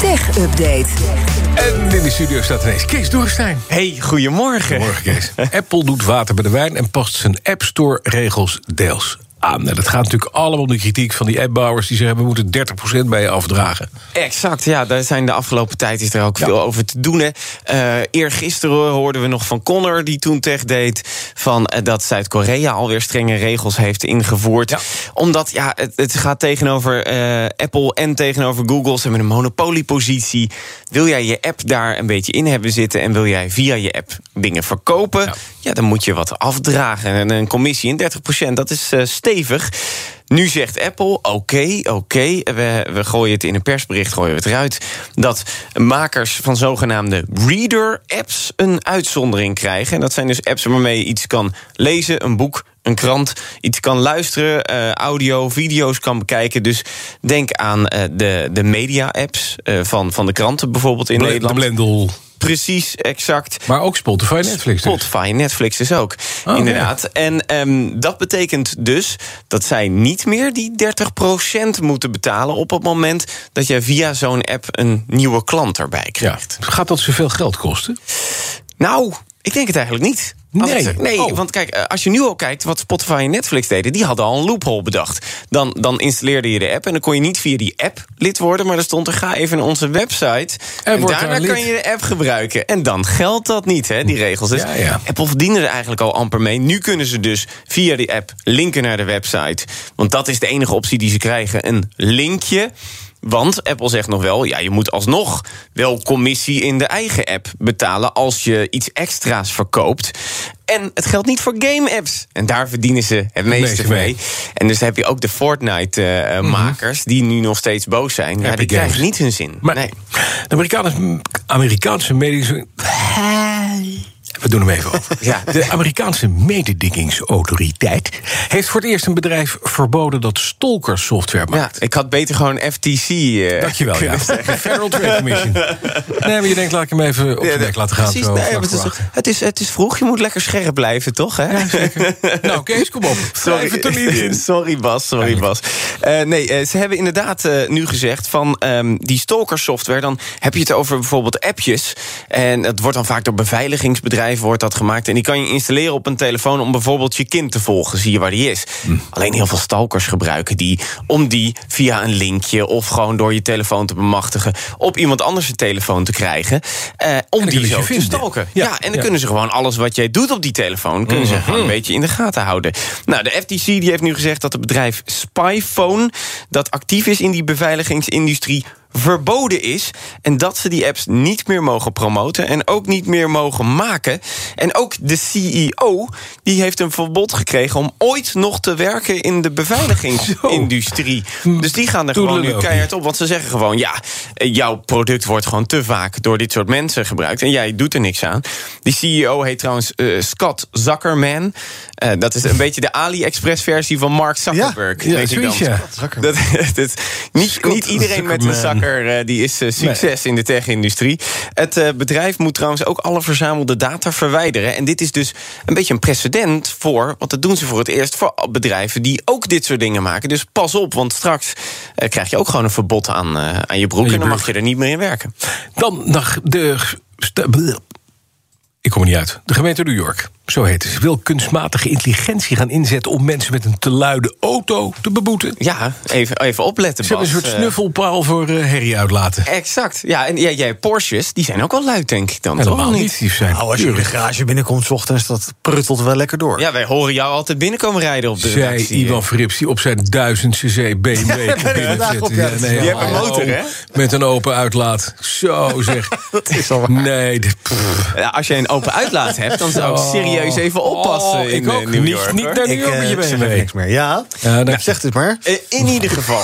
Tech Update. En in de studio staat ineens Kees Dorrestein. Hey, goedemorgen. Morgen Kees. Apple doet water bij de wijn en past zijn App Store regels deels aan. Nou, dat gaat natuurlijk allemaal om de kritiek van die appbouwers... die zeggen, we moeten 30% bij je afdragen. Exact, ja, daar zijn de afgelopen tijd is er ook veel over te doen. Hè. Uh, eergisteren hoorden we nog van Connor, die toen tech deed... Van, uh, dat Zuid-Korea alweer strenge regels heeft ingevoerd. Ja. Omdat ja, het, het gaat tegenover uh, Apple en tegenover Google. Ze hebben een monopoliepositie. Wil jij je app daar een beetje in hebben zitten... en wil jij via je app dingen verkopen... Ja, ja dan moet je wat afdragen. En een commissie in 30%, dat is stevig. Nu zegt Apple, oké, okay, oké, okay, we, we gooien het in een persbericht, gooien we het eruit... dat makers van zogenaamde reader-apps een uitzondering krijgen. En dat zijn dus apps waarmee je iets kan lezen, een boek, een krant, iets kan luisteren, uh, audio, video's kan bekijken. Dus denk aan uh, de, de media-apps uh, van, van de kranten bijvoorbeeld in Bl Nederland. De Blendel. Precies, exact. Maar ook Spotify Netflix. Dus. Spotify Netflix dus ook, oh, inderdaad. Ja. En um, dat betekent dus dat zij niet meer die 30% moeten betalen... op het moment dat jij via zo'n app een nieuwe klant erbij krijgt. Ja. Gaat dat zoveel geld kosten? Nou, ik denk het eigenlijk niet. Nee, het, nee oh. want kijk, als je nu al kijkt wat Spotify en Netflix deden, die hadden al een loophole bedacht. Dan, dan installeerde je de app en dan kon je niet via die app lid worden, maar er stond er ga even naar onze website en, en daarna kan je de app gebruiken. En dan geldt dat niet, hè, die regels. Dus ja, ja. Apple verdiende er eigenlijk al amper mee. Nu kunnen ze dus via die app linken naar de website, want dat is de enige optie die ze krijgen, een linkje. Want Apple zegt nog wel, ja, je moet alsnog wel commissie in de eigen app betalen als je iets extra's verkoopt. En het geldt niet voor game-apps. En daar verdienen ze het meeste mee. mee. En dus heb je ook de Fortnite-makers, uh, die nu nog steeds boos zijn. Ja, die krijgen niet hun zin. Maar nee. de Amerikaanse, Amerikaanse medische. We doen hem even over. Ja. De Amerikaanse mededingingsautoriteit heeft voor het eerst een bedrijf verboden dat stalkersoftware maakt. Ja, ik had beter gewoon FTC. Uh, Dankjewel, ja. Federal Trade Commission. Nee, maar je denkt, laat ik hem even op de nek laten gaan. Precies, zo, nee, het, is, het, is, het is vroeg, je moet lekker scherp blijven, toch? Hè? Ja, zeker. nou, Kees, kom op. Sorry, in. sorry Bas, sorry Bas. Uh, nee, uh, ze hebben inderdaad uh, nu gezegd van um, die stalkersoftware... dan heb je het over bijvoorbeeld appjes. En het wordt dan vaak door beveiligingsbedrijven wordt dat gemaakt. En die kan je installeren op een telefoon om bijvoorbeeld je kind te volgen. Zie je waar die is. Hm. Alleen heel veel stalkers gebruiken die om die via een linkje of gewoon door je telefoon te bemachtigen op iemand anders zijn telefoon te krijgen. Uh, om die zo te stalken. Ja, ja en dan ja. kunnen ze gewoon alles wat jij doet op die telefoon, kunnen Mhm. ze gewoon een beetje in de gaten houden. Nou, de FTC die heeft nu gezegd dat het bedrijf Spyphone, dat actief is in die beveiligingsindustrie, verboden is. En dat ze die apps niet meer mogen promoten en ook niet meer mogen maken. En ook de CEO die heeft een verbod gekregen om ooit nog te werken in de beveiligingsindustrie. Dus die gaan er gewoon nu keihard op. Want ze zeggen gewoon: ja, jouw product wordt gewoon te vaak door dit soort mensen gebruikt. En jij doet er niks aan. Die CEO heet trouwens uh, Scott Zuckerman. Uh, dat is een beetje de AliExpress-versie van Mark Zuckerberg. Ja, denk ja, ik dan. ja. Dat, dat, niet, niet iedereen met een zakker uh, die is uh, succes nee. in de tech-industrie. Het uh, bedrijf moet trouwens ook alle verzamelde data verwijderen. En dit is dus een beetje een precedent voor, want dat doen ze voor het eerst voor bedrijven die ook dit soort dingen maken. Dus pas op, want straks krijg je ook gewoon een verbod aan, aan je broek. En, dan mag je er niet meer in werken. Dan nog de. Ik kom er niet uit. De gemeente New York, zo heet het. wil kunstmatige intelligentie gaan inzetten om mensen met een te luide auto te beboeten. Ja, even, even opletten. Ze hebben een soort snuffelpaal voor uh, herrie uitlaten. Exact. Ja, en jij, jij Porsches, die zijn ook wel luid, denk ik dan. Helemaal toch? niet. Die zijn nou, als je in de garage binnenkomt, s ochtends, dat pruttelt wel lekker door. Ja, wij horen jou altijd binnenkomen rijden op de Zij redactie. Ivan Frips, die op zijn 1000 cc BMW ja, binnen zit. Ja, nee, die heeft een motor, hè? Met een open uitlaat. Zo zeg. dat is al waar. Nee. Ja, als jij een een open uitlaat hebt, dan zou ik serieus even oppassen Oh, in ik eh, ook. New Niet- York. niet hoor. naar New York eh, met je ik zeg BMW. even niks meer. Ja, Ja, nou, zeg het maar. Eh, In ieder geval.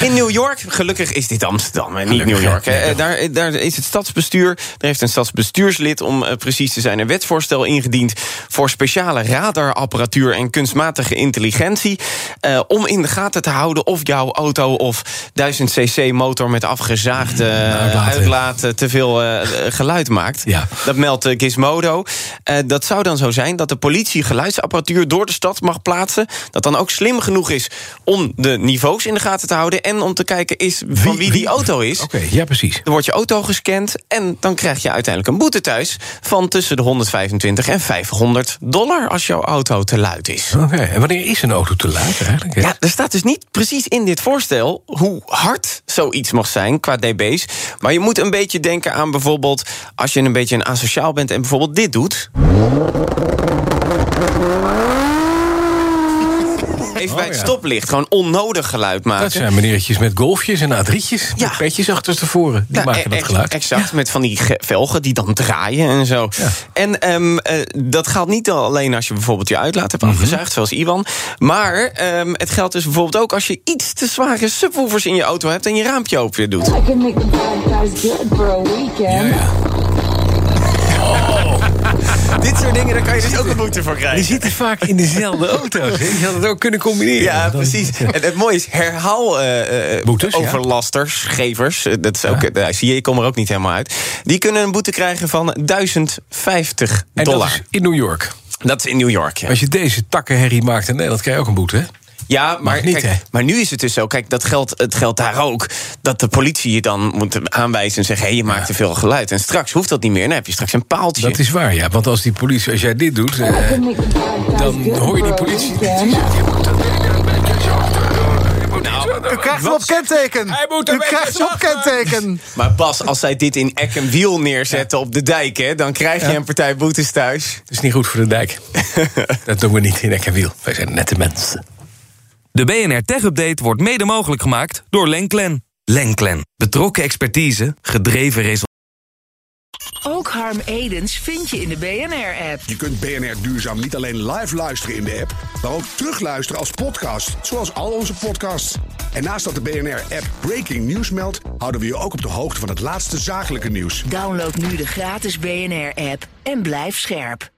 In New York, gelukkig is dit Amsterdam en niet New York. hè. Eh, Daar, daar is het stadsbestuur, daar heeft een stadsbestuurslid... om eh, precies te zijn een wetsvoorstel ingediend... voor speciale radarapparatuur en kunstmatige intelligentie... eh, om in de gaten te houden of jouw auto of 1000 cc motor... met afgezaagde eh, uitlaten te veel eh, geluid maakt. Ja. Dat meldt eh, Gizmodo. Eh, dat zou dan zo zijn dat de politie geluidsapparatuur door de stad mag plaatsen. Dat dan ook slim genoeg is om de niveaus in de gaten te houden. En om te kijken is van wie, die auto is. Oké, ja, precies. Dan wordt je auto gescand en dan krijg je uiteindelijk een boete thuis... van tussen de 125 en 500 dollar als jouw auto te luid is. Oké, en wanneer is een auto te laat eigenlijk? hè? Ja, er staat dus niet precies in dit voorstel hoe hard zoiets mag zijn qua dB's. Maar je moet een beetje denken aan bijvoorbeeld als je een beetje een asociaal bent en bijvoorbeeld dit doet. Even bij het ja. stoplicht, gewoon onnodig geluid maken. Dat zijn meneertjes met golfjes en A3'tjes. Ja. Met petjes achterstevoren. Die Ja, maken dat ex- geluid. Exact, met van die ge- velgen die dan draaien en zo. Ja. En ehm, eh, dat geldt niet alleen als je bijvoorbeeld je uitlaat hebt Mhm. afgezuigd, zoals Iwan. Maar ehm, het geldt dus bijvoorbeeld ook als je iets te zware subwoofers in je auto hebt en je raampje open doet. I can make the bad guys good for a weekend. Ja. Dit soort dingen, daar kan je dus ook een boete voor Die krijgen. zitten vaak in dezelfde auto's. hè? Je had het ook kunnen combineren. Ja, precies. En het mooie is, herhaal eh, eh, ja. overlasters, gevers, eh, dat is ook, Ja. de ICA komt er ook niet helemaal uit. Die kunnen een boete krijgen van 1050 En dollar. dat is in New York. Dat is in New York, ja. Als je deze takkenherrie maakt in Nederland, krijg je ook een boete, hè? Ja, maar, niet, kijk, maar nu is het dus zo. Kijk, dat geldt, het geldt daar ook. Dat de politie je dan moet aanwijzen en zeggen: hé, je maakt te veel geluid. En straks hoeft dat niet meer. Dan heb je straks een paaltje. Dat is waar, ja. Want als die politie, als jij dit doet, eh, dan hoor je die politie. Dat een U krijgt hem op kenteken. Hij moet U een krijgt beetje hem op zachter. kenteken. Maar Bas, als zij dit in Eck en Wiel neerzetten op de dijk, hè, dan krijg je een partij boetes thuis. Het is niet goed voor de dijk. dat doen we niet in Eck en Wiel. Wij zijn nette mensen. De BNR Tech Update wordt mede mogelijk gemaakt door Lenklen. Lenklen. Betrokken expertise, gedreven resultaten. Ook Harm Edens vind je in de BNR-app. Je kunt BNR Duurzaam niet alleen live luisteren in de app, maar ook terugluisteren als podcast, zoals al onze podcasts. En naast dat de BNR-app Breaking News meldt, houden we je ook op de hoogte van het laatste zakelijke nieuws. Download nu de gratis BNR-app en blijf scherp.